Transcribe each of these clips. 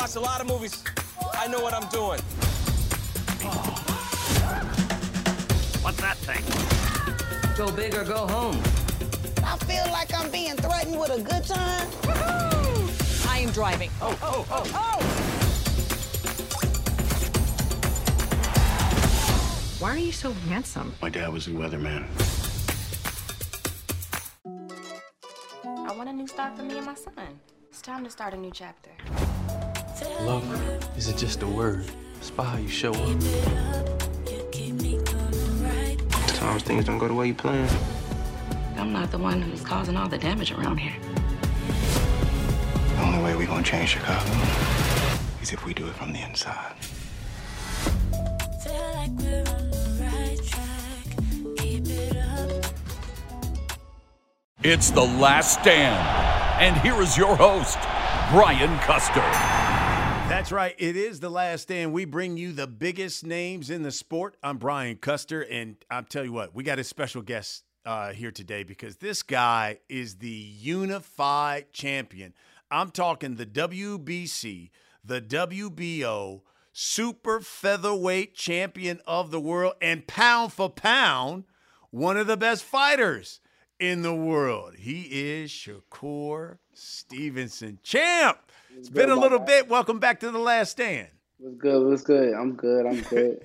I watch a lot of movies. I know what I'm doing. What's that thing? Go big or go home. I feel like I'm being threatened with a good time. I am driving. Oh, oh, oh, oh! Why are you so handsome? My dad was a weatherman. I want a new start for me and my son. It's time to start a new chapter. Love is it just a word. It's by how you show up. Sometimes things don't go the way you plan. I'm not the one who's causing all the damage around here. The only way we're gonna change Chicago is if we do it from the inside. It's the last stand. And here is your host, Brian Custer. That's right. It is the last stand. We bring you the biggest names in the sport. I'm Brian Custer, and I'll tell you what, we got a special guest uh, here today because this guy is the unified champion. I'm talking the WBC, the WBO, super featherweight champion of the world, and pound for pound, one of the best fighters in the world. He is Shakur Stevenson. Champ! It's been a little bit. Welcome back to the last stand. What's good? What's good? I'm good. I'm good.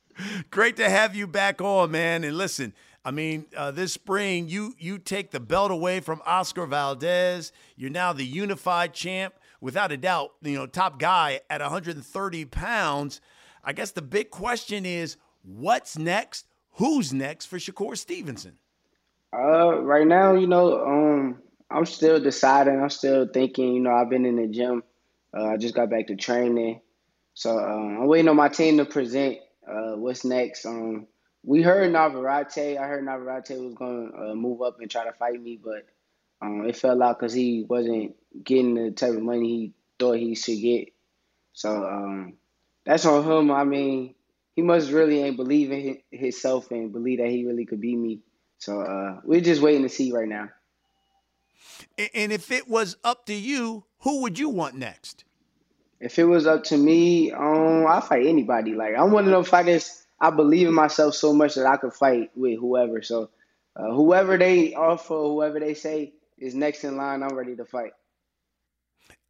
Great to have you back on, man. And listen, I mean, uh, this spring you you take the belt away from Oscar Valdez. You're now the unified champ, without a doubt. You know, top guy at 130 pounds. I guess the big question is, what's next? Who's next for Shakur Stevenson? Uh, right now, you know, um, I'm still deciding. I'm still thinking. You know, I've been in the gym. Uh, I just got back to training, so um, I'm waiting on my team to present uh, what's next. Um, we heard Navarrete. I heard Navarrete was going to uh, move up and try to fight me, but um, it fell out because he wasn't getting the type of money he thought he should get. So um, that's on him. I mean, he must really ain't believe in himself and believe that he really could beat me. So uh, we're just waiting to see right now. And if it was up to you, who would you want next? If it was up to me, um, I'll fight anybody. Like I'm one of them fighters. I believe in myself so much that I could fight with whoever. So uh, whoever they offer, whoever they say is next in line, I'm ready to fight.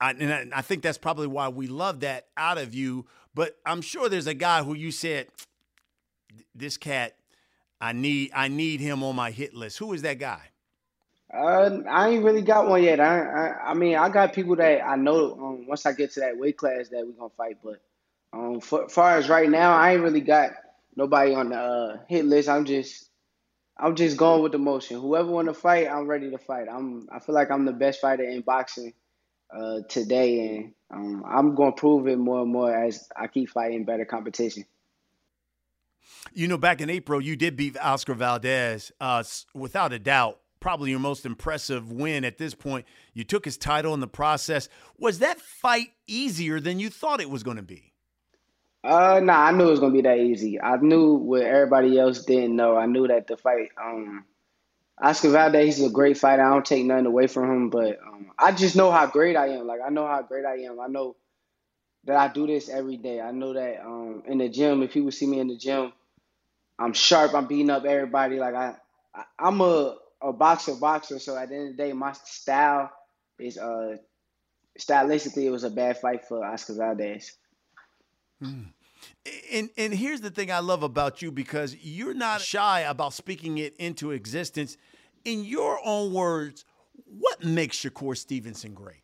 I, and I, I think that's probably why we love that out of you. But I'm sure there's a guy who you said, "This cat I need I need him on my hit list. Who is that guy? Uh, I ain't really got one yet. I, I, I mean, I got people that I know. Um, once I get to that weight class, that we gonna fight. But um, for far as right now, I ain't really got nobody on the uh, hit list. I'm just, I'm just going with the motion. Whoever want to fight, I'm ready to fight. I'm, I feel like I'm the best fighter in boxing uh, today, and um, I'm gonna prove it more and more as I keep fighting better competition. You know, back in April, you did beat Oscar Valdez, uh, without a doubt. Probably your most impressive win at this point. You took his title in the process. Was that fight easier than you thought it was going to be? Uh, nah, I knew it was gonna be that easy. I knew what everybody else didn't know. I knew that the fight, um, Oscar Valdez, he's a great fighter. I don't take nothing away from him, but um, I just know how great I am. Like I know how great I am. I know that I do this every day. I know that um, in the gym, if people see me in the gym, I'm sharp. I'm beating up everybody. Like I, I I'm a a boxer boxer. So at the end of the day, my style is uh stylistically it was a bad fight for Oscar Valdez. Hmm. And and here's the thing I love about you because you're not shy about speaking it into existence. In your own words, what makes Shakur Stevenson great?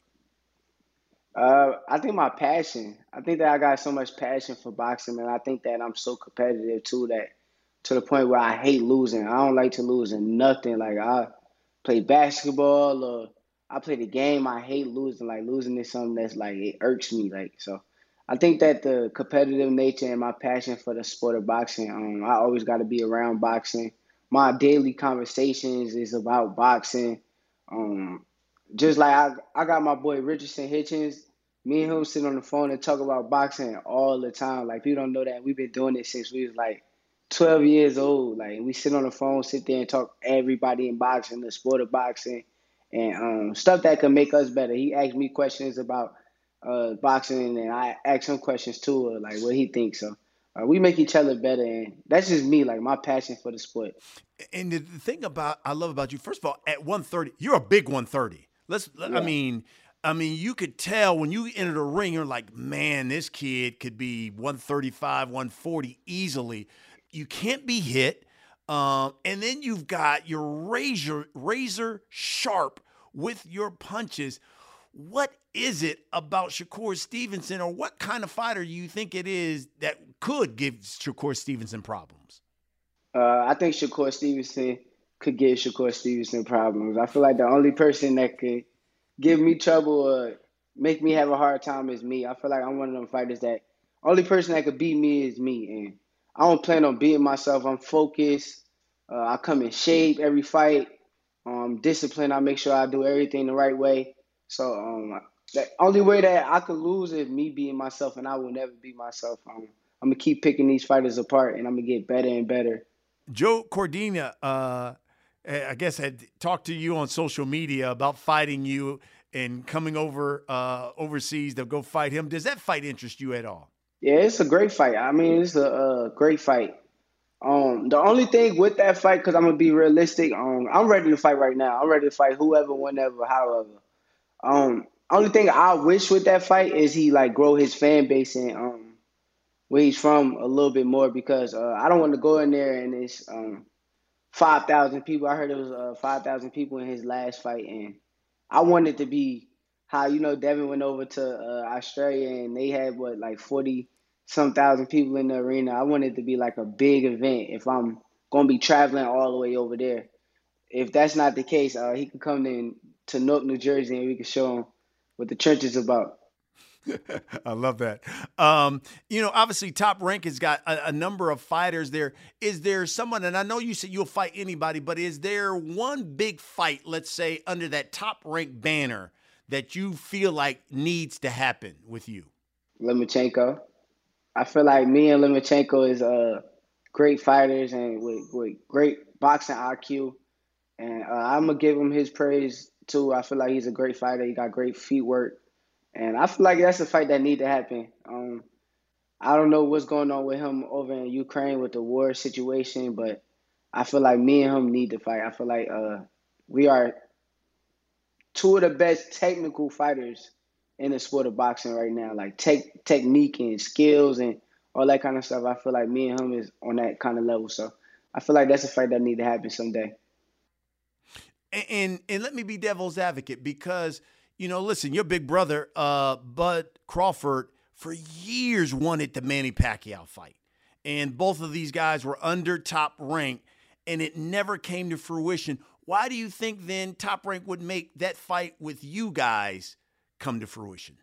Uh, I think my passion. I think that I got so much passion for boxing, and I think that I'm so competitive too that to the point where I hate losing. I don't like to lose in nothing. Like I, play basketball or I play the game. I hate losing. Like losing is something that's like it irks me. Like so, I think that the competitive nature and my passion for the sport of boxing, um, I always got to be around boxing. My daily conversations is about boxing. Um, just like I, I got my boy Richardson Hitchens. Me and him sit on the phone and talk about boxing all the time. Like people don't know that we've been doing it since we was like 12 years old. Like we sit on the phone, sit there and talk everybody in boxing, the sport of boxing, and um, stuff that can make us better. He asked me questions about uh, boxing, and I ask him questions too, uh, like what he thinks. So uh, we make each other better, and that's just me, like my passion for the sport. And the thing about I love about you, first of all, at 130, you're a big 130. Let's, yeah. I mean. I mean, you could tell when you enter the ring, you're like, man, this kid could be 135, 140 easily. You can't be hit. Um, and then you've got your razor, razor sharp with your punches. What is it about Shakur Stevenson, or what kind of fighter do you think it is that could give Shakur Stevenson problems? Uh, I think Shakur Stevenson could give Shakur Stevenson problems. I feel like the only person that could give me trouble or make me have a hard time is me. I feel like I'm one of them fighters that only person that could beat me is me, and I don't plan on beating myself. I'm focused. Uh, I come in shape every fight. Um, discipline. I make sure I do everything the right way. So um, the only way that I could lose is me being myself, and I will never be myself. Um, I'm gonna keep picking these fighters apart, and I'm gonna get better and better. Joe Cordina, uh, I guess had talked to you on social media about fighting you and coming over uh, overseas to go fight him. Does that fight interest you at all? Yeah, it's a great fight. I mean, it's a, a great fight. Um, the only thing with that fight, because I'm gonna be realistic, um, I'm ready to fight right now. I'm ready to fight whoever, whenever, however. Um, only thing I wish with that fight is he like grow his fan base and um where he's from a little bit more because uh, I don't want to go in there and it's um five thousand people. I heard it was uh, five thousand people in his last fight, and I wanted to be how you know Devin went over to uh, Australia and they had what like forty some thousand people in the arena. I want it to be like a big event if I'm gonna be traveling all the way over there. If that's not the case, uh, he could come in to Newark, New Jersey, and we could show him what the church is about. I love that. Um, you know, obviously, Top Rank has got a, a, number of fighters there. Is there someone, and I know you said you'll fight anybody, but is there one big fight, let's say, under that Top Rank banner that you feel like needs to happen with you? Lomachenko. I feel like me and Lomachenko is uh, great fighters and with, with great boxing IQ. And uh, I'm to give him his praise, too. I feel like he's a great fighter. He got great feet work and I feel like that's a fight that need to happen. Um, I don't know what's going on with him over in Ukraine with the war situation, but I feel like me and him need to fight. I feel like uh, we are two of the best technical fighters in the sport of boxing right now. Like tech, technique and skills and all that kind of stuff. I feel like me and him is on that kind of level. So I feel like that's a fight that need to happen someday. And, and, and let me be devil's advocate because – you know, listen, your big brother, uh, Bud Crawford, for years wanted the Manny Pacquiao fight. And both of these guys were under top rank, and it never came to fruition. Why do you think then top rank would make that fight with you guys come to fruition?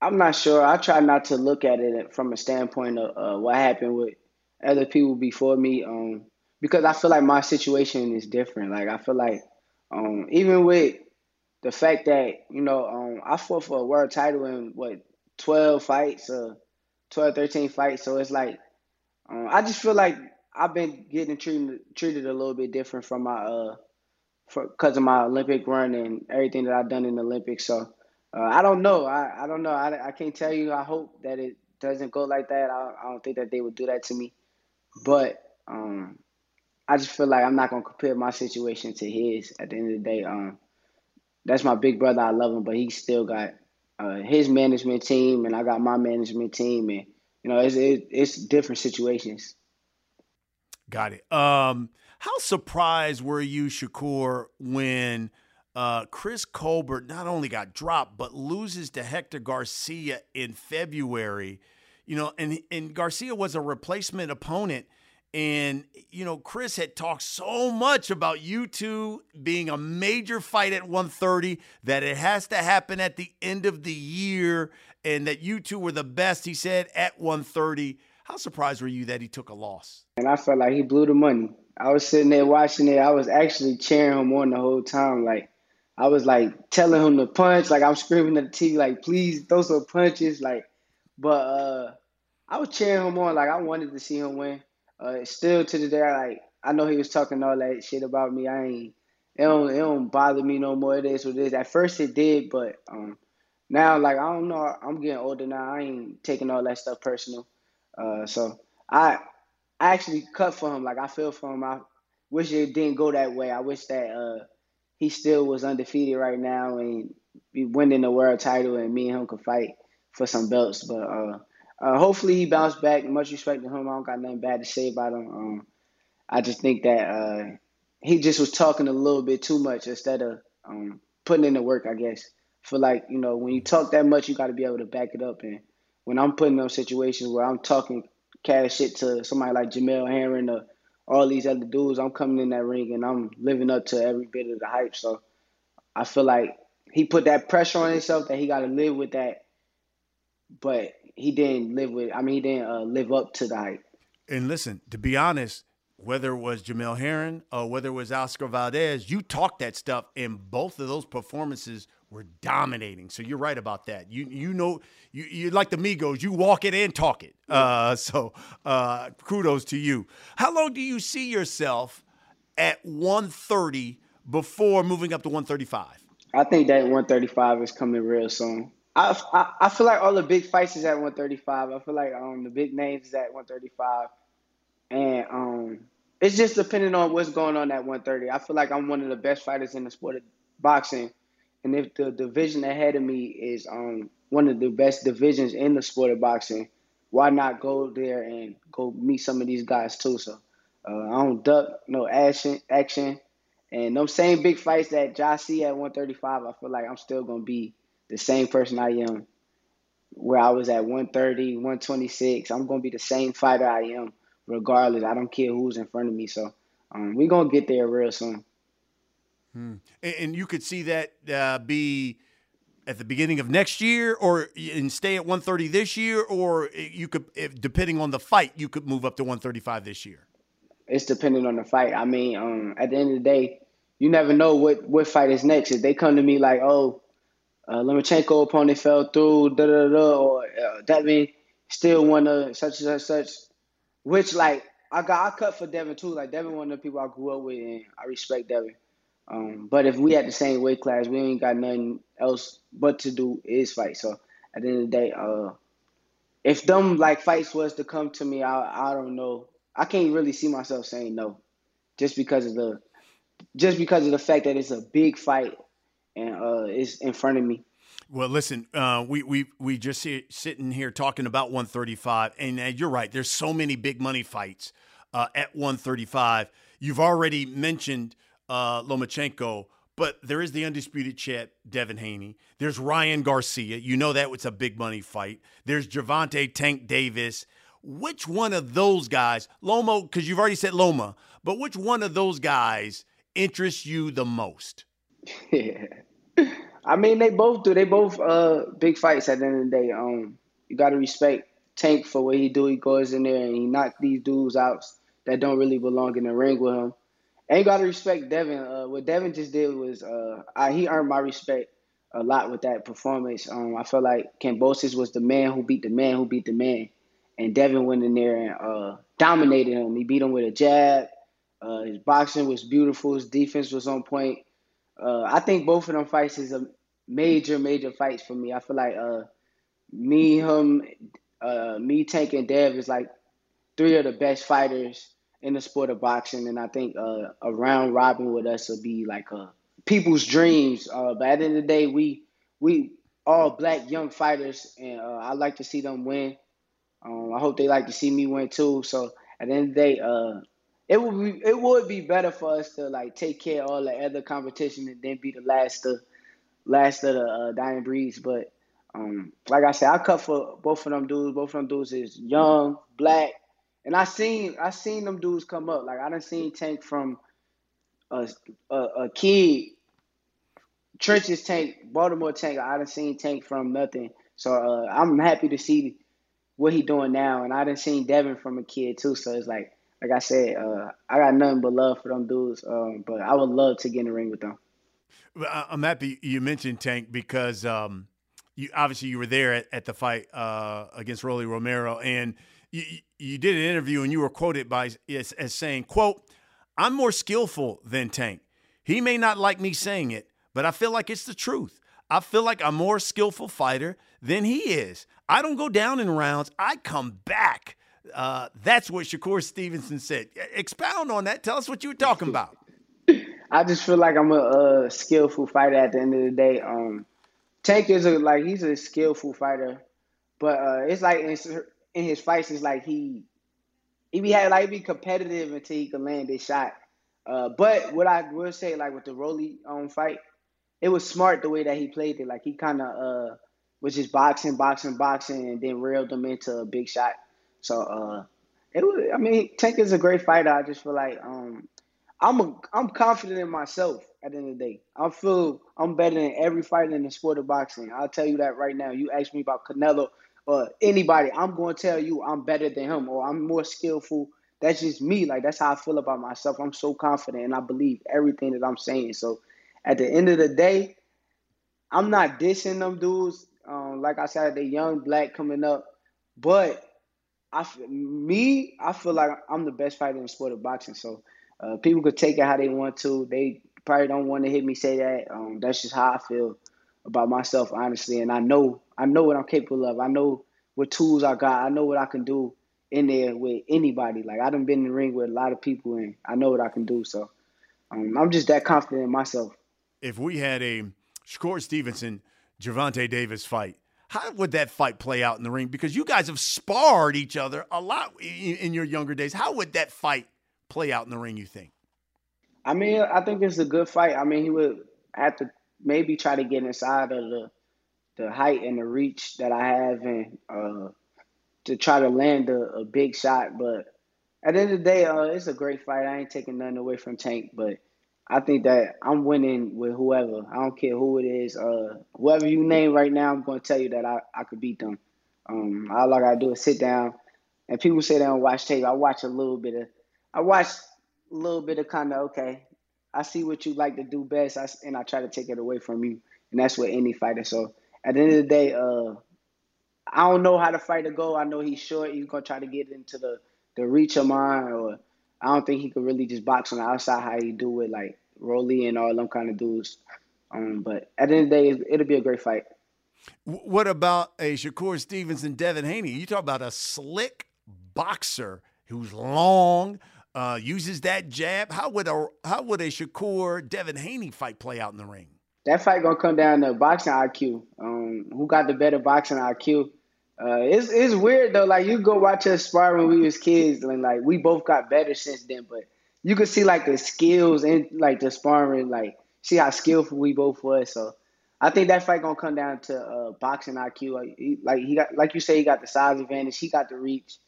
I'm not sure. I try not to look at it from a standpoint of uh, what happened with other people before me, um, because I feel like my situation is different. Like I feel like um, even with the fact that you know um, I fought for a world title in what 12 fights, uh, 12, 13 fights. So it's like um, I just feel like I've been getting treated treated a little bit different from my uh, because of my Olympic run and everything that I've done in the Olympics. So uh, I don't know. I, I don't know. I, I can't tell you. I hope that it doesn't go like that. I, I don't think that they would do that to me. But um, I just feel like I'm not gonna compare my situation to his. At the end of the day, um, that's my big brother. I love him, but he still got uh, his management team, and I got my management team, and you know, it's it, it's different situations. Got it. Um, how surprised were you, Shakur, when uh, Chris Colbert not only got dropped but loses to Hector Garcia in February? You know, and and Garcia was a replacement opponent, And, you know, Chris had talked so much about you two being a major fight at 130, that it has to happen at the end of the year, and that you two were the best, he said, at 130. How surprised were you that he took a loss? And I felt like he blew the money. I was sitting there watching it. I was actually cheering him on the whole time. Like, I was like telling him to punch. Like, I'm screaming at the TV, like, please throw some punches. Like, but uh, I was cheering him on. Like, I wanted to see him win. Uh, still to the day, like I know he was talking all that shit about me. I ain't. It don't. It don't bother me no more. It is what it is. At first it did, but um, now like I don't know. I'm getting older now. I ain't taking all that stuff personal. Uh, so I, I actually cut for him. Like I feel for him. I wish it didn't go that way. I wish that uh, he still was undefeated right now and be winning the world title, and me and him could fight for some belts. But uh, uh, hopefully he bounced back. Much respect to him. I don't got nothing bad to say about him. Um, I just think that uh, he just was talking a little bit too much instead of um, putting in the work. I guess. Feel like you know when you talk that much, you got to be able to back it up. And when I'm putting those situations where I'm talking cash shit to somebody like Jamel Herring or all these other dudes, I'm coming in that ring and I'm living up to every bit of the hype. So I feel like he put that pressure on himself that he got to live with that. But he didn't live with. I mean, he didn't uh, live up to the hype. And listen, to be honest, whether it was Jamel Herring or whether it was Oscar Valdez, you talked that stuff, and both of those performances were dominating. So you're right about that. You you know you you like the Migos, you walk it and talk it. Uh, so uh, kudos to you. How long do you see yourself at 130 before moving up to 135? I think that 135 is coming real soon. I, I, I feel like all the big fights is at 135. I feel like um the big names is at 135, and um it's just depending on what's going on at 130. I feel like I'm one of the best fighters in the sport of boxing, and if the division ahead of me is um one of the best divisions in the sport of boxing, why not go there and go meet some of these guys too? So uh, I don't duck no action action, and those same big fights that Josh see at 135. I feel like I'm still gonna be the same person I am where I was at 130, 126. I'm to be the same fighter I am regardless. I don't care who's in front of me. So um, we're to get there real soon. Hmm. And, you could see that uh, be at the beginning of next year or and stay at 130 this year or you could if, depending on the fight you could move up to 135 this year it's depending on the fight i mean um, at the end of the day you never know what what fight is next if they come to me like oh uh, Lomachenko opponent fell through, da da da, or uh, Devin still won a such and such, such. Which like I got I cut for Devin too. Like Devin one of the people I grew up with, and I respect Devin. Um, but if we at the same weight class, we ain't got nothing else but to do is fight. So at the end of the day, uh, if them like fights was to come to me, I I don't know. I can't really see myself saying no, just because of the just because of the fact that it's a big fight and uh, it's in front of me. Well, listen, uh, we we we just sitting here talking about 135, and uh, you're right. There's so many big money fights uh, at 135. You've already mentioned uh, Lomachenko, but there is the undisputed champ, Devin Haney. There's Ryan Garcia. You know that was a big money fight. There's Gervonta Tank Davis. Which one of those guys, Lomo, Because you've already said Loma, but which one of those guys interests you the most? Yeah. I mean, they both do. They both uh big fights at the end of the day. Um, you got to respect Tank for what he do. He goes in there and he knock these dudes out that don't really belong in the ring with him. And you got to respect Devin. Uh, what Devin just did was uh, I, he earned my respect a lot with that performance. Um, I felt like Kambosos was the man who beat the man who beat the man, and Devin went in there and uh, dominated him. He beat him with a jab. Uh, his boxing was beautiful. His defense was on point. Uh, I think both of them fights is a major, major fights for me. I feel like uh, me, him, uh, me, Tank, and Dev is like three of the best fighters in the sport of boxing, and I think uh, a round robin with us will be like a people's dreams. Uh, but at the end of the day, we we all black young fighters, and uh, I like to see them win. Um, I hope they like to see me win too. So at the end of the day, uh, it would be it would be better for us to like take care of all the other competition and then be the last of last of the uh, dying breeds. But um, like I said, I cut for both of them dudes. Both of them dudes is young, black, And I seen I seen them dudes come up. Like I done seen Tank from a a, a kid, trenches Tank, Baltimore Tank. I done seen Tank from nothing. So uh, I'm happy to see what he doing now. And I done seen Devin from a kid too. So it's like like I said, uh, I got nothing but love for them dudes. Um, but I would love to get in the ring with them. I'm happy you mentioned Tank because um, you obviously you were there at, at the fight uh, against Rolly Romero, and you, you did an interview and you were quoted by as, as saying, "quote I'm more skillful than Tank. He may not like me saying it, but I feel like it's the truth. I feel like I'm more skillful fighter than he is. I don't go down in rounds. I come back." Uh, that's what Shakur Stevenson said. Expound on that. Tell us what you were talking about. I just feel like I'm a, a, skillful fighter at the end of the day. Um, Tank is a like he's a skillful fighter, but uh, it's like in, in, his fights, is like he he be had like be competitive until he can land his shot. Uh, but what I will say, like with the Rolly um fight, it was smart the way that he played it. Like he kind of uh was just boxing, boxing, boxing, and then railed him into a big shot. So uh, it was. I mean, Tank is a great fighter. I just feel like um I'm a, I'm confident in myself at the end of the day. I feel I'm better than every fighter in the sport of boxing. I'll tell you that right now. You ask me about Canelo or anybody, I'm going to tell you I'm better than him or I'm more skillful. That's just me. Like that's how I feel about myself. I'm so confident and I believe everything that I'm saying. So at the end of the day, I'm not dissing them dudes. Um, like I said, they young black coming up, but I me I feel like I'm the best fighter in the sport of boxing. So uh, people could take it how they want to. They probably don't want to hear me say that. Um, that's just how I feel about myself, honestly. And I know I know what I'm capable of. I know what tools I got. I know what I can do in there with anybody. Like I done been in the ring with a lot of people, and I know what I can do. So um, I'm just that confident in myself. If we had a Shakur Stevenson, Gervonta Davis fight, how would that fight play out in the ring? Because you guys have sparred each other a lot in your younger days. How would that fight play out in the ring, you think? I mean, I think it's a good fight. I mean, he would have to maybe try to get inside of the the height and the reach that I have and uh, to try to land a, a, big shot. But at the end of the day, uh, it's a great fight. I ain't taking nothing away from Tank, but I think that I'm winning with whoever. I don't care who it is. Uh, whoever you name right now, I'm going to tell you that I, I could beat them. Um, all I got to do is sit down. And people say they don't watch tape. I watch a little bit of I watch a little bit of kind of okay. I see what you like to do best, I, and I try to take it away from you, and that's with any fighter. So at the end of the day, uh, I don't know how the fight to go. I know he's short. He's gonna try to get into the the reach of mine, or I don't think he could really just box on the outside how he do it like Rolly and all them kind of dudes. Um, but at the end of the day, it'll be a great fight. What about a Shakur Stevenson, Devin Haney? You talk about a slick boxer who's long, uh, uses that jab. How would a how would a Shakur Devin Haney fight play out in the ring? That fight gonna come down to boxing IQ. Um, who got the better boxing IQ? Uh, it's it's weird though. Like you go watch us spar when we was kids, and like we both got better since then. But you could see like the skills and like the sparring, like see how skillful we both was. So I think that fight gonna come down to uh, boxing IQ. Like he, like he got, like you say, he got the size advantage. He got the reach.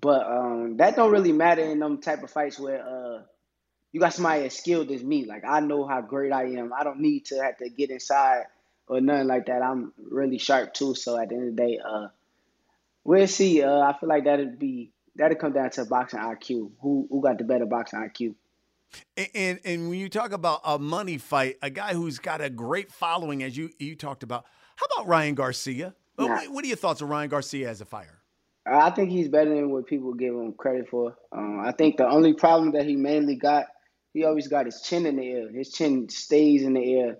But um, that don't really matter in them type of fights where uh, you got somebody as skilled as me. Like I know how great I am. I don't need to have to get inside or nothing like that. I'm really sharp too. So at the end of the day, uh, we'll see. Uh, I feel like that'd be that'd come down to boxing IQ. Who who got the better boxing IQ? And, and, and when you talk about a money fight, a guy who's got a great following, as you you talked about, how about Ryan Garcia? Nah. What, what are your thoughts on Ryan Garcia as a fighter? I think he's better than what people give him credit for. Um, I think the only problem that he mainly got, he always got his chin in the air. His chin stays in the air.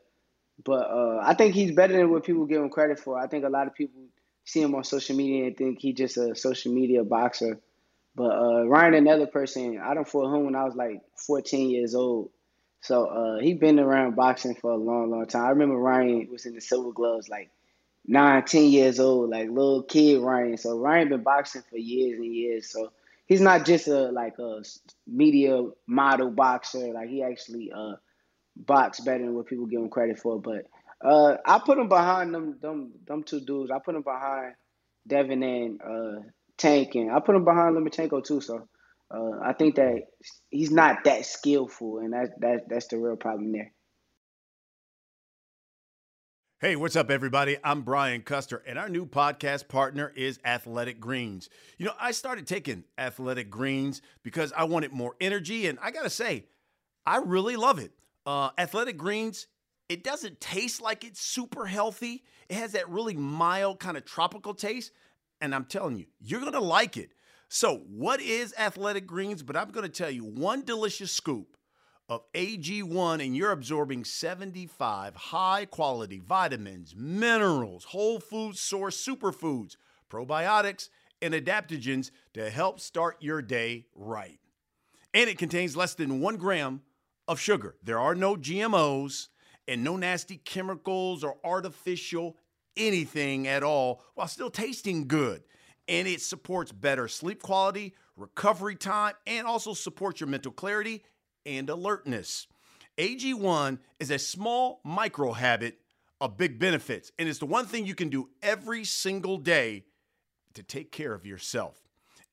But uh, I think he's better than what people give him credit for. I think a lot of people see him on social media and think he's just a social media boxer. But uh, Ryan, another person, I don't fought him when I was like 14 years old. So uh, he been around boxing for a long, long time. I remember Ryan was in the Silver Gloves like nine, ten years old, like little kid Ryan. So Ryan been boxing for years and years. So he's not just a like a media model boxer. Like he actually uh box better than what people give him credit for. But uh I put him behind them them them two dudes. I put him behind Devin and uh Tank, and I put him behind Lomachenko too. So uh, I think that he's not that skillful, and that that that's the real problem there. Hey, what's up, everybody? I'm Brian Custer, and our new podcast partner is Athletic Greens. You know, I started taking Athletic Greens because I wanted more energy, and I gotta say, I really love it. Uh, Athletic Greens, it doesn't taste like it's super healthy. It has that really mild kind of tropical taste, and I'm telling you, you're gonna like it. So, what is Athletic Greens? But I'm gonna tell you one delicious scoop of AG1 and you're absorbing 75 high quality vitamins, minerals, whole food source superfoods, probiotics, and adaptogens to help start your day right. And it contains less than one gram of sugar. There are no GMOs and no nasty chemicals or artificial anything at all while still tasting good. And it supports better sleep quality, recovery time, and also supports your mental clarity and alertness. AG1 is a small micro habit of big benefits, and it's the one thing you can do every single day to take care of yourself.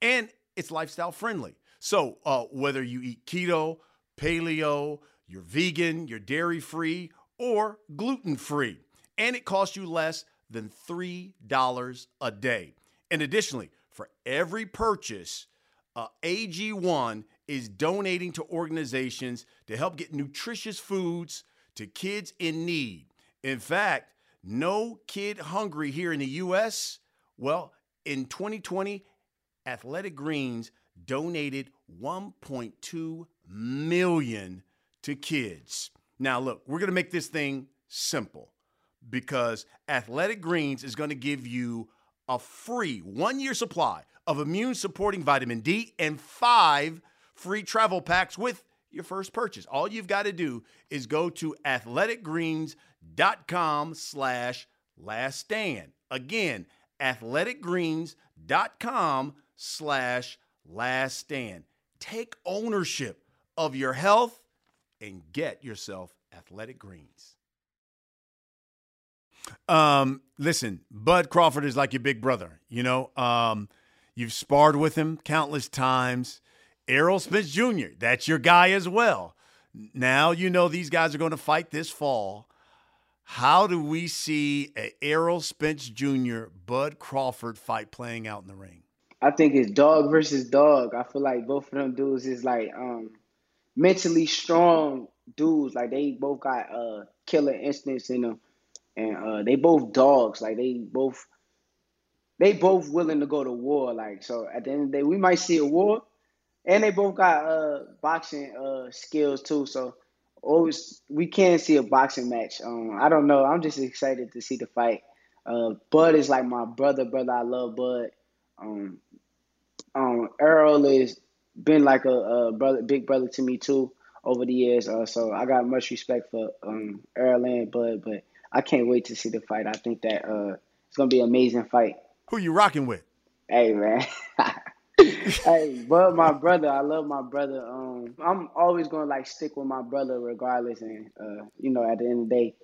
And it's lifestyle friendly. So, uh, whether you eat keto, paleo, you're vegan, you're dairy free, or gluten free, and it costs you less than $3 a day. And additionally, for every purchase, uh, AG1 is donating to organizations to help get nutritious foods to kids in need. In fact, no kid hungry here in the US. Well, in 2020, Athletic Greens donated 1.2 million to kids. Now, look, we're going to make this thing simple because Athletic Greens is going to give you a free one year supply of immune supporting vitamin D and five free travel packs with your first purchase. All you've got to do is go to athleticgreens.com slash last stand. Again, athleticgreens.com slash last stand. Take ownership of your health and get yourself athletic greens. Um, listen, Bud Crawford is like your big brother. You know, um, you've sparred with him countless times. Errol Spence Jr., that's your guy as well. Now you know these guys are going to fight this fall. How do we see a Errol Spence Jr. Bud Crawford fight playing out in the ring? I think it's dog versus dog. I feel like both of them dudes is like um, mentally strong dudes. Like they both got uh, killer instincts in them, and uh, they both dogs. Like they both they both willing to go to war. Like so, at the end of the day, we might see a war, and they both got uh boxing uh skills too. So always we can see a boxing match. Um, I don't know. I'm just excited to see the fight. Uh, Bud is like my brother, brother. I love Bud. Um, um, Earl is been like a, a, brother, big brother to me too over the years. Uh, so I got much respect for um Earl and Bud, but I can't wait to see the fight. I think that uh it's gonna be an amazing fight. Who you rocking with? Hey man. hey, but my brother, I love my brother. Um, I'm always gonna like stick with my brother regardless, and uh, you know, at the end of the day,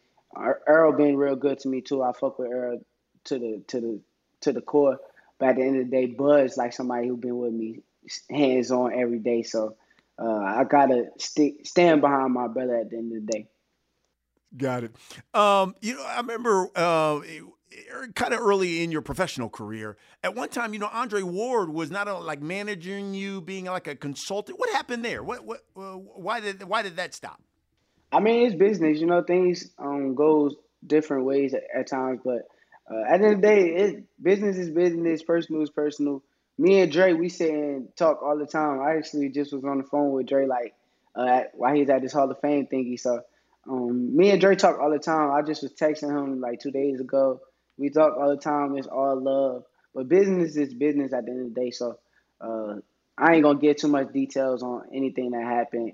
Earl been real good to me too. I fuck with Earl to the to the to the core, but at the end of the day, Bud's like somebody who been with me hands on every day. So uh, I gotta stick stand behind my brother at the end of the day. Got it. Um, you know, I remember uh, kind of early in your professional career. At one time, you know, Andre Ward was not like managing you, being like a consultant. What happened there? What what uh, why did why did that stop? I mean, it's business. You know, things um different ways at, at times, but uh, at the end of the day, it, business is business, personal is personal. Me and Dre, we sit and talk all the time. I actually just was on the phone with Dre like uh, while he's at this Hall of Fame thingy. So um, me and Dre talk all the time. I just was texting him like two days ago we talk all the time. It's all love, but business is business at the end of the day. So uh, I ain't gonna get too much details on anything that happened,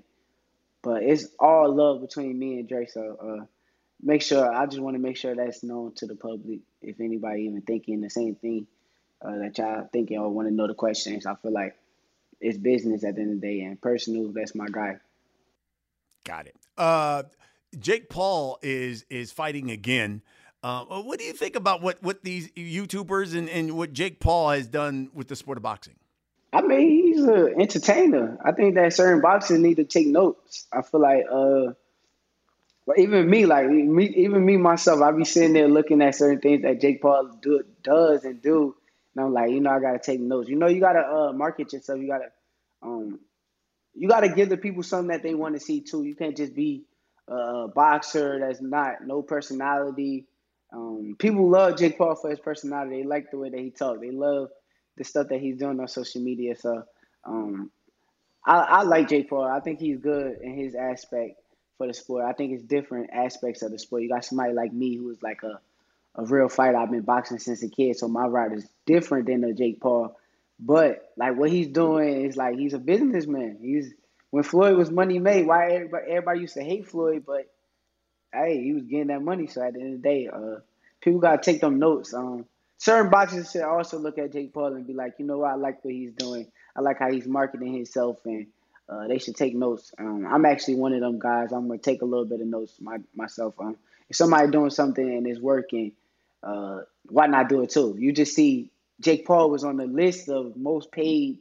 but it's all love between me and Dre. So uh, make sure I just want to make sure that's known to the public. If anybody even thinking the same thing uh, that y'all thinking or want to know the questions, I feel like it's business at the end of the day and personal. That's my guy. Got it. Uh, Jake Paul is is fighting again. Uh, what do you think about what, what these YouTubers and, and what Jake Paul has done with the sport of boxing? I mean, he's an entertainer. I think that certain boxers need to take notes. I feel like, uh, well, even me, like me, even me myself, I be sitting there looking at certain things that Jake Paul do, does and do, and I'm like, you know, I gotta take notes. You know, you gotta uh, market yourself. You gotta, um, you gotta give the people something that they want to see too. You can't just be a boxer that's not no personality. Um, people love Jake Paul for his personality. They like the way that he talk. They love the stuff that he's doing on social media. So um, I, I like Jake Paul. I think he's good in his aspect for the sport. I think it's different aspects of the sport. You got somebody like me who is like a, a real fighter. I've been boxing since a kid, so my ride is different than the Jake Paul. But like what he's doing is like he's a businessman. He's when Floyd was money made. Why everybody, everybody used to hate Floyd, but hey, he was getting that money. So at the end of the day, uh, people gotta take them notes. Um, certain boxers should also look at Jake Paul and be like, you know what, I like what he's doing. I like how he's marketing himself, and uh, they should take notes. Um, I'm actually one of them guys. I'm gonna take a little bit of notes my, myself. Um, if somebody doing something and it's working, uh, why not do it too? You just see Jake Paul was on the list of most paid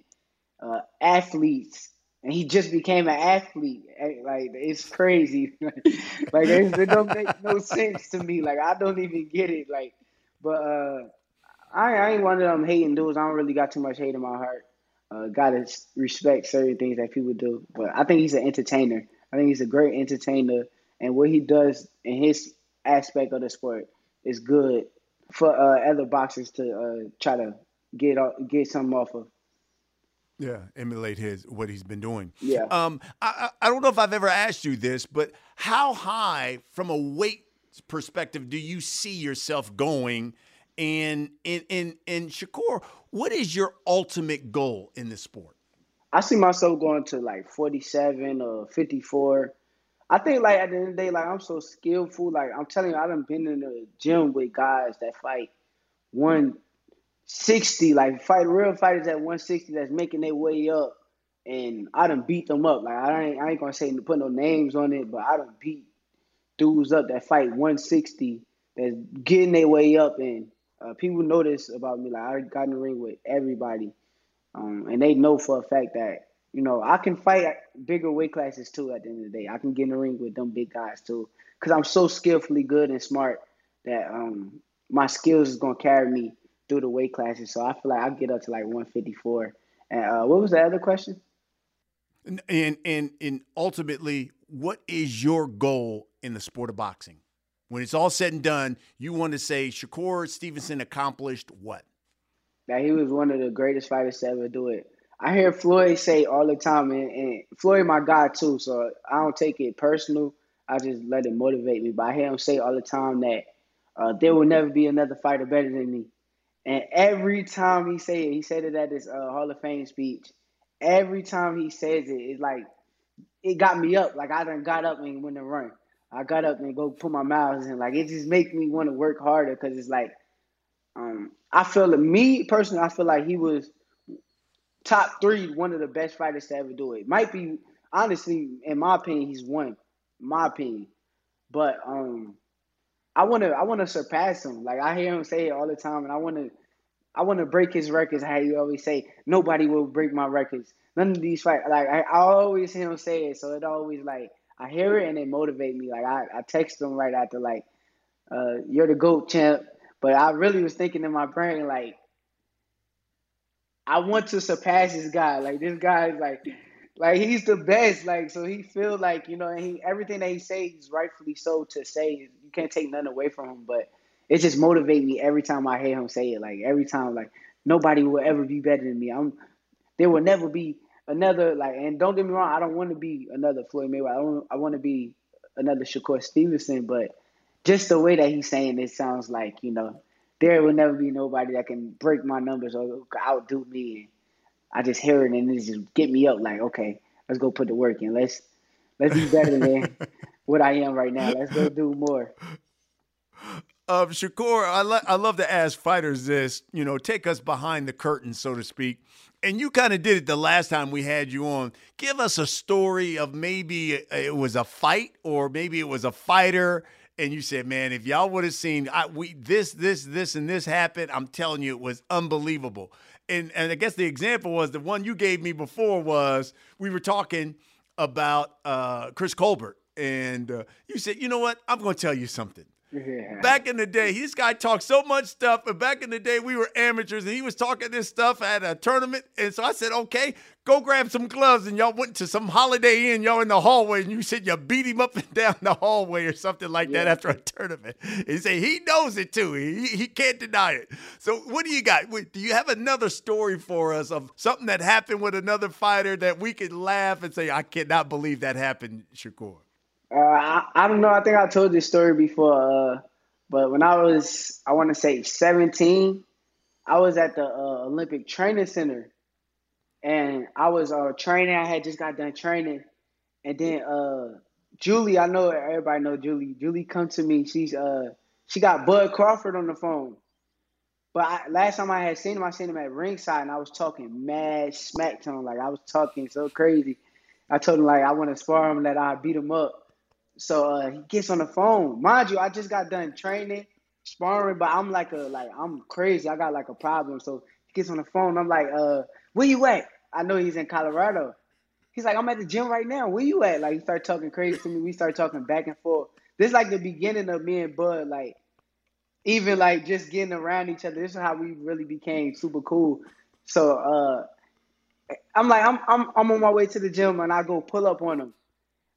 uh, athletes, and he just became an athlete. Like it's crazy. like it don't make no sense to me. Like I don't even get it. Like, but uh, I, I ain't one of them hating dudes. I don't really got too much hate in my heart. Uh, gotta respect certain things that people do. But I think he's an entertainer. I think he's a great entertainer, and what he does in his aspect of the sport is good for uh, other boxers to uh, try to get get some off of. Yeah, emulate his what he's been doing. Yeah. Um, I I don't know if I've ever asked you this, but how high from a weight perspective do you see yourself going? And in in in Shakur, what is your ultimate goal in this sport? I see myself going to like 47 or 54. I think like at the end of the day, like I'm so skillful. Like I'm telling you, I done been in the gym with guys that fight 160, like fight real fighters at 160 that's making their way up. And I done beat them up. Like I ain't, I ain't gonna say put no names on it, but I done beat dudes up that fight 160 that's getting their way up and uh, people this about me. Like I got in the ring with everybody, um, and they know for a fact that you know I can fight bigger weight classes too. At the end of the day, I can get in the ring with them big guys too, because I'm so skillfully good and smart that um, my skills is gonna carry me through the weight classes. So I feel like I get up to like 154. And uh, what was the other question? And, and and and ultimately, what is your goal in the sport of boxing? when it's all said and done, you want to say Shakur Stevenson accomplished what? That he was one of the greatest fighters to ever do it. I hear Floyd say all the time, and, and Floyd my guy too, so I don't take it personal. I just let it motivate me. But I hear him say all the time that uh, there will never be another fighter better than me. And every time he say it, he said it at his uh, Hall of Fame speech. Every time he says it, it's like it got me up. Like I done got up and went to run. I got up and go put my miles in. Like it just makes me want to work harder because it's like, um, I feel that me personally, I feel like he was top three, one of the best fighters to ever do it. Might be honestly, in my opinion, he's one. My opinion, but um, I want to I want to surpass him. Like I hear him say it all the time, and I want to I want to break his records. How you always say, nobody will break my records. None of these fight like I, I always hear him say it, so it always like I hear it and it motivate me. Like I, I text them right after like, uh, you're the GOAT champ. But I really was thinking in my brain, like, I want to surpass this guy. Like this guy is like like he's the best. Like so he feel like, you know, and he everything that he says he's rightfully so to say. You can't take nothing away from him. But it just motivate me every time I hear him say it. Like every time like nobody will ever be better than me. I'm there will never be another like, and don't get me wrong, I don't want to be another Floyd Mayweather. I don't. I want to be another Shakur Stevenson, but just the way that he's saying it sounds like you know there will never be nobody that can break my numbers or outdo me. I just hear it and it just get me up. Like, okay, let's go put the work in. Let's let's be better than what I am right now. Let's go do more. Um, Shakur, I, lo- I love to ask fighters this, you know, take us behind the curtain, so to speak and you kind of did it the last time we had you on. Give us a story of maybe it was a fight or maybe it was a fighter and you said, "Man, if y'all would have seen I, we this, this, this, and this happened, I'm telling you, it was unbelievable." And and I guess the example was the one you gave me before was we were talking about uh, Chris Colbert, and uh, you said, "You know what? I'm going to tell you something." Yeah. Back in the day, this guy talked so much stuff, but back in the day, we were amateurs, and he was talking this stuff at a tournament. And so I said, okay, go grab some gloves. And y'all went to some Holiday Inn, y'all in the hallway, and you said you beat him up and down the hallway or something like yeah. that after a tournament. He said he knows it too. He, he can't deny it. So what do you got? Do you have another story for us of something that happened with another fighter that we could laugh and say, I cannot believe that happened, Shakur? Uh, I, I don't know. I think I told this story before. Uh, but when I was, I want to say 17, I was at the uh, Olympic Training Center, and I was uh, training. I had just got done training, and then uh, Julie, I know everybody know Julie. Julie come to me. She's uh, she got Bud Crawford on the phone. But I, last time I had seen him, I seen him at ringside, and I was talking mad smack to him. Like I was talking so crazy. I told him like I want to spar him, that I beat him up. So uh, he gets on the phone. Mind you, I just got done training, sparring, but I'm like a like I'm crazy. I got like a problem. So he gets on the phone. I'm like, uh, where you at? I know he's in Colorado. He's like, I'm at the gym right now. Where you at? Like he started talking crazy to me. We started talking back and forth. This is like the beginning of me and Bud, like even like just getting around each other. This is how we really became super cool. So uh I'm like, I'm I'm I'm on my way to the gym and I go pull up on him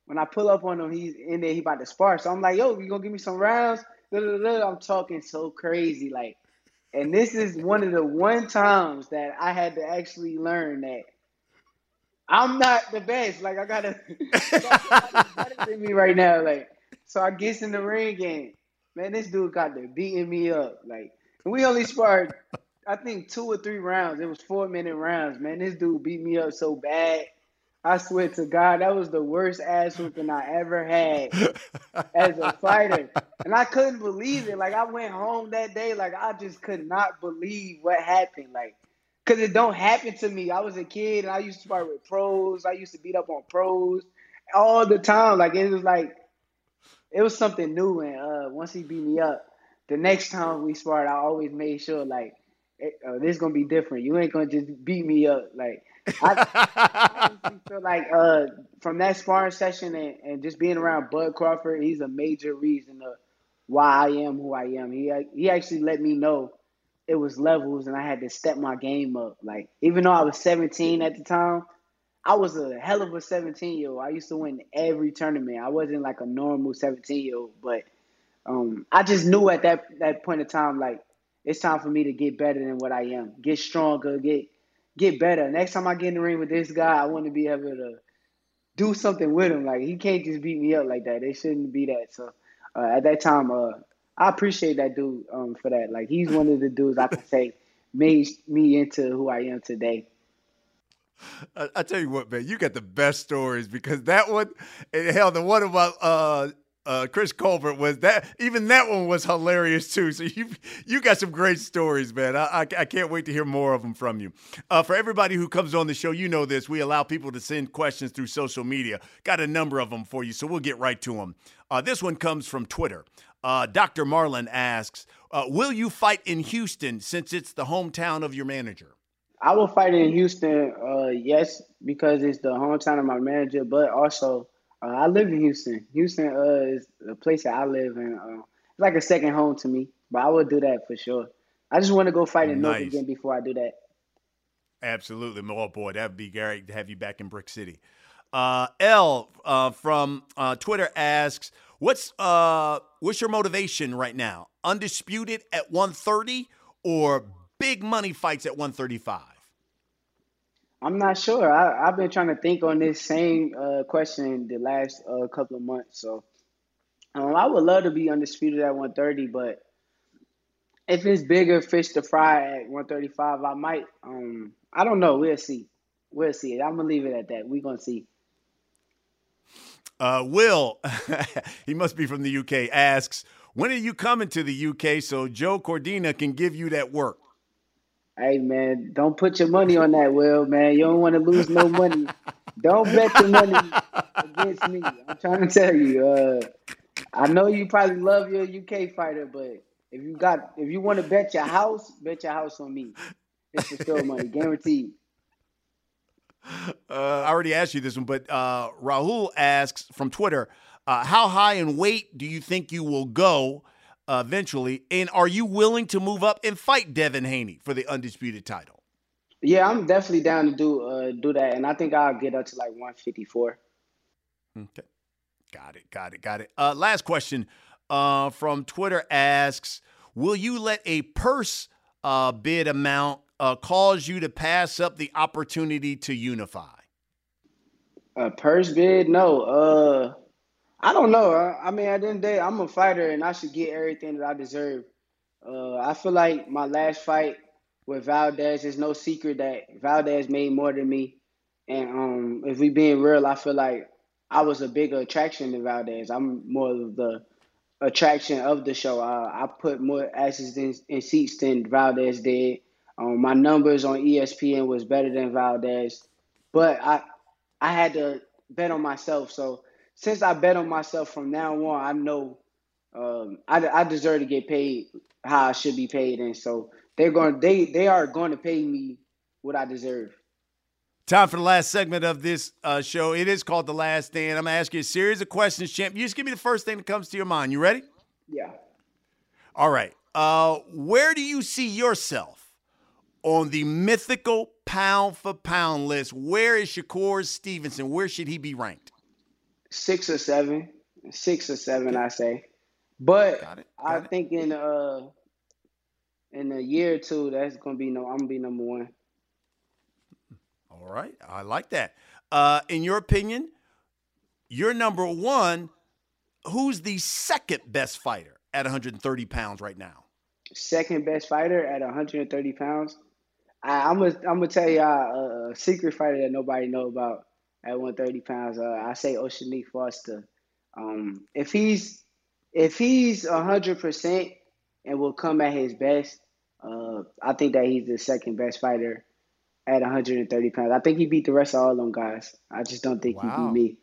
when I pull up on him, he's in there, he about to spar. So I'm like, yo, you gonna give me some rounds? I'm talking so crazy, like, and this is one of the one times that I had to actually learn that I'm not the best. Like I gotta better than me right now. Like, so I get in the ring and man, this dude got to beating me up. Like, we only sparred, I think two or three rounds. It was four minute rounds. Man, this dude beat me up so bad. I swear to God, that was the worst ass whooping I ever had as a fighter. And I couldn't believe it. Like I went home that day, like I just could not believe what happened. Like, cause it don't happen to me. I was a kid and I used to fight with pros. I used to beat up on pros all the time. Like it was like it was something new. And uh, once he beat me up, the next time we sparred, I always made sure like, oh, this is gonna be different. You ain't gonna just beat me up. Like I, I feel like uh, from that sparring session and, and just being around Bud Crawford, he's a major reason of why I am who I am. He he actually let me know it was levels and I had to step my game up. Like even though I was 17 at the time, I was a hell of a 17 year old. I used to win every tournament. I wasn't like a normal 17 year old, but um, I just knew at that that point in time like it's time for me to get better than what I am, get stronger, get get better. Next time I get in the ring with this guy, I want to be able to do something with him. Like he can't just beat me up like that. It shouldn't be that. So uh, at that time, uh, I appreciate that dude um, for that. Like he's one of the dudes I can say made me into who I am today. I, I, tell you what, man, you got the best stories because that one, and hell, the one about uh, uh, Chris Colbert was that even that one was hilarious too. So you you got some great stories, man. I, I, I can't wait to hear more of them from you. Uh, for everybody who comes on the show, you know this. We allow people to send questions through social media. Got a number of them for you, so we'll get right to them. Uh, this one comes from Twitter. Uh, Dr. Marlin asks, uh, "Will you fight in Houston since it's the hometown of your manager?" I will fight in Houston. Uh, yes, because it's the hometown of my manager, but also uh, I live in Houston. Houston uh, is the place that I live in. Uh, it's like a second home to me, but I would do that for sure. I just want to go fight in nice. North again before I do that. Absolutely. Oh, boy, that would be great to have you back in Brick City. Uh, L uh, from uh, Twitter asks, "What's uh, what's your motivation right now? Undisputed at 130 or big money fights at 135?" I'm not sure. I, have been trying to think on this same uh, question the last uh, couple of months. So um, I would love to be undisputed at 130, but if it's bigger fish to fry at 135, I might. Um, I don't know. We'll see. We'll see. I'm gonna leave it at that. We're gonna see. Uh, Will, he must be from the UK, asks, when are you coming to the UK so Joe Cordina can give you that work? Hey man, don't put your money on that, Will. Man, you don't want to lose no money. don't bet your money against me. I'm trying to tell you. Uh, I know you probably love your UK fighter, but if you got if you want to bet your house, bet your house on me. It's for sure money, guaranteed. Uh, I already asked you this one, but uh, Rahul asks from Twitter, uh, how high in weight do you think you will go uh, eventually, and are you willing to move up and fight Devin Haney for the undisputed title? Yeah, I'm definitely down to do uh, do that, and I think I'll get up to like 154. Okay, got it, got it, got it. Uh, last question uh, from Twitter asks, will you let a purse uh, bid amount uh, cause you to pass up the opportunity to unify? A purse bid? No. Uh, I don't know. I, I mean, at the end of the day, I'm a fighter, and I should get everything that I deserve. Uh, I feel like my last fight with Valdez, it's no secret that Valdez made more than me. And um, if we being real, I feel like I was a bigger attraction than Valdez. I'm more of the attraction of the show. Uh, I put more asses in, in seats than Valdez did. Um, my numbers on ESPN was better than Valdez, but I I had to bet on myself. So since I bet on myself from now on, I know um, I, I deserve to get paid how I should be paid, and so they're going they they are going to pay me what I deserve. Time for the last segment of this uh, show. It is called The Last Stand. I'm going to ask you a series of questions, champ. You just give me the first thing that comes to your mind. You ready? Yeah. All right. Uh, where do you see yourself on the mythical pound for pound list? Where is Shakur Stevenson? Where should he be ranked? Six or seven. Six or seven, I say. But Got it. I Got it. think in uh in a year or two, that's gonna be no. I'm gonna be number one. All right. I like that. Uh, in your opinion, you're number one. Who's the second best fighter at 130 pounds right now? Second best fighter at 130 pounds. I, I'm gonna I'm gonna tell y'all a, a secret fighter that nobody know about at 130 pounds. Uh, I say O'Shaquie Foster. Um, if he's if he's 100 percent and will come at his best, uh, I think that he's the second best fighter at 130 pounds. I think he beat the rest of all them guys. I just don't think Wow. he beat me.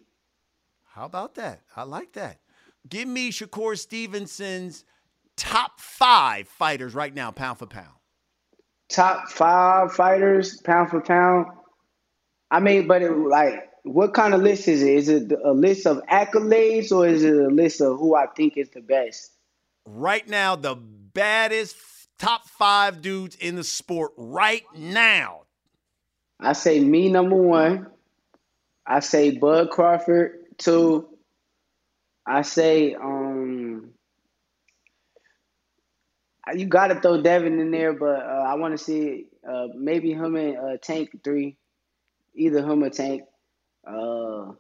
How about that? I like that. Give me Shakur Stevenson's top five fighters right now, pound for pound. Top five fighters, pound for pound. I mean, but it, like, what kind of list is it? Is it a list of accolades or is it a list of who I think is the best? Right now, the baddest top five dudes in the sport right now. I say me number one. I say Bud Crawford two. I say um you got to throw Devin in there, but uh, I want to see uh, maybe him and uh, Tank three, either him or Tank. Uh,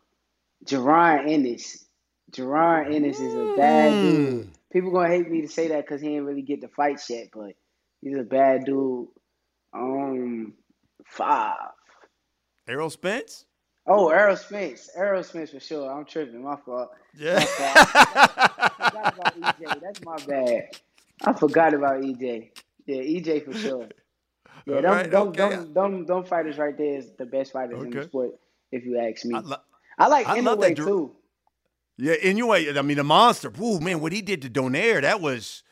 Jaron Ennis. Jaron Ennis is a bad dude. People gonna hate me to say that because he didn't really get the fights yet, but he's a bad dude. Um, five. Errol Spence? Oh, Errol Spence. Errol Spence for sure. I'm tripping. My fault. Yeah. My fault. I forgot about EJ. That's my bad. I forgot about EJ. Yeah, EJ for sure. Yeah, All them, right, them, okay. them, them, them fighters right there is the best fighters in the sport, if you ask me. I, lo- I like I love that Jer- too. yeah, anyway, I mean, the monster. Ooh, man, what he did to Donaire, that was,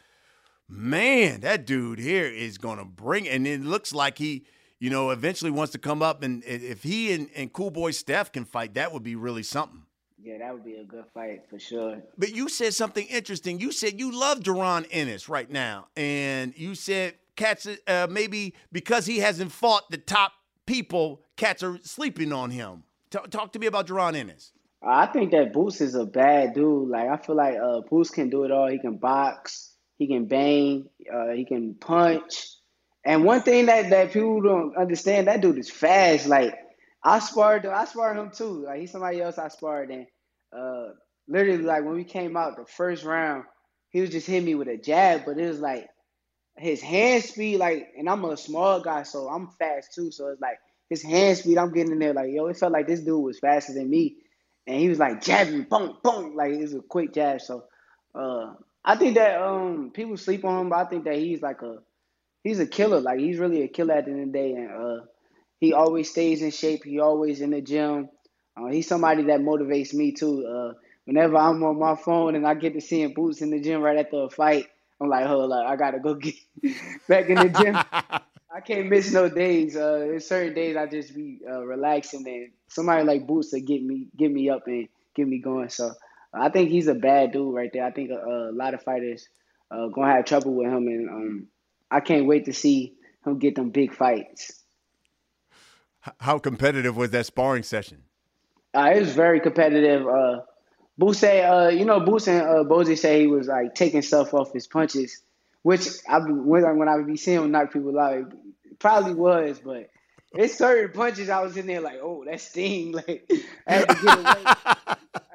man, that dude here is going to bring, and it looks like he, you know, eventually wants to come up. And if he and, and Cool Boy Steph can fight, that would be really something. Yeah, that would be a good fight for sure. But you said something interesting. You said you love Duran Ennis right now, and you said cats uh, maybe because he hasn't fought the top people, cats are sleeping on him. Ta- talk to me about Duran Ennis. I think that Boots is a bad dude. Like I feel like uh, Boots can do it all. He can box, he can bang, uh, he can punch. And one thing that, that people don't understand, that dude is fast. Like I sparred, I sparred him too. Like he's somebody else I sparred, and uh, literally like when we came out the first round, he was just hitting me with a jab, but it was like his hand speed, like, and I'm a small guy, so I'm fast too. So it's like his hand speed, I'm getting in there, like, yo, it felt like this dude was faster than me. And he was like jabbing, boom, boom, like it was a quick jab. So uh I think that um people sleep on him, but I think that he's like a he's a killer. Like he's really a killer at the end of the day. And uh he always stays in shape, he always in the gym. Uh, he's somebody that motivates me too. Uh whenever I'm on my phone and I get to seeing Boots in the gym right after a fight, I'm like, hold up, I gotta go get back in the gym. I can't miss no days. Uh, there's certain days I just be uh, relaxing, and somebody like Boots to get me get me up and get me going. So I think he's a bad dude right there. I think a, a lot of fighters uh, gonna have trouble with him, and um, I can't wait to see him get them big fights. How competitive was that sparring session? Uh, it was very competitive. Uh, Boots say, uh, you know, Boots and uh, Bozy say he was like taking stuff off his punches, which I when, when I would be seeing him knock people out, it probably was, but it's certain punches I was in there like, oh, that sting. Like I had to get away.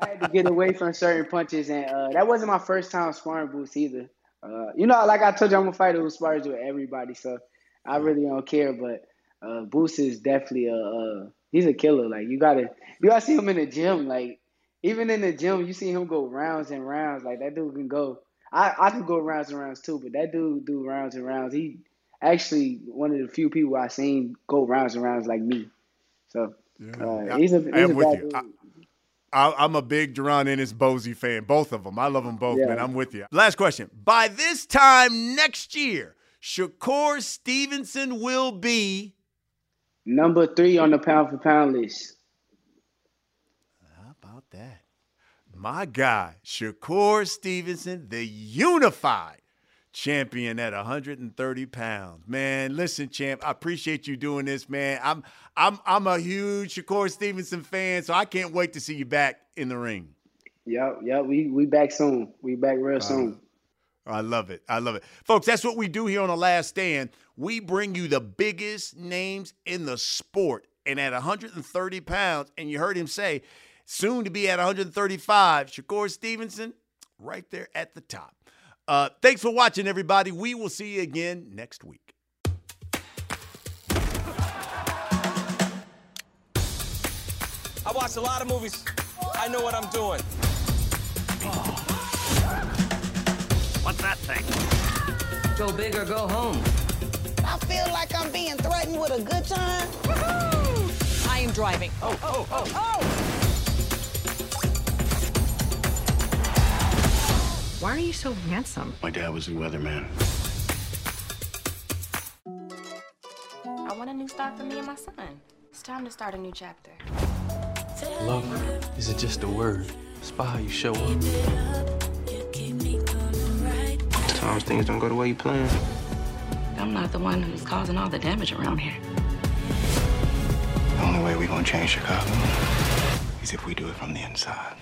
I had to get away from certain punches, and uh, that wasn't my first time sparring Boots either. Uh, you know, like I told you, I'm a fighter who spars with everybody, so I really don't care. But uh, Boots is definitely a uh, he's a killer. Like you gotta you gotta see him in the gym. Like even in the gym, you see him go rounds and rounds. Like that dude can go. I I can go rounds and rounds too, but that dude do rounds and rounds. He actually one of the few people I seen go rounds and rounds like me. So uh, he's a, he's I am a with you. dude. I, I, I'm a big Duran Ennis Bozy fan. Both of them. I love them both, Yeah. man. I'm with you. Last question. By this time next year, Shakur Stevenson will be. Number three on the pound for pound list. How about that? My guy, Shakur Stevenson, the unified champion at 130 pounds. Man, listen, champ, I appreciate you doing this, man. I'm I'm I'm a huge Shakur Stevenson fan, so I can't wait to see you back in the ring. Yep, yep. We we back soon. We back real uh, soon. I love it. I love it. Folks, that's what we do here on The Last Stand. We bring you the biggest names in the sport. And at 130 pounds, and you heard him say, soon to be at 135, Shakur Stevenson, right there at the top. Uh, thanks for watching, everybody. We will see you again next week. I watch a lot of movies. I know what I'm doing. What's that thing? Go big or go home. I feel like I'm being threatened with a good time. I am driving. Oh, oh, oh, oh! Why are you so handsome? My dad was a weatherman. I want a new start for me and my son. It's time to start a new chapter. Love isn't just a word. It's by how you show up. Sometimes things don't go the way you plan. I'm not the one who's causing all the damage around here. The only way we're gonna change Chicago is if we do it from the inside.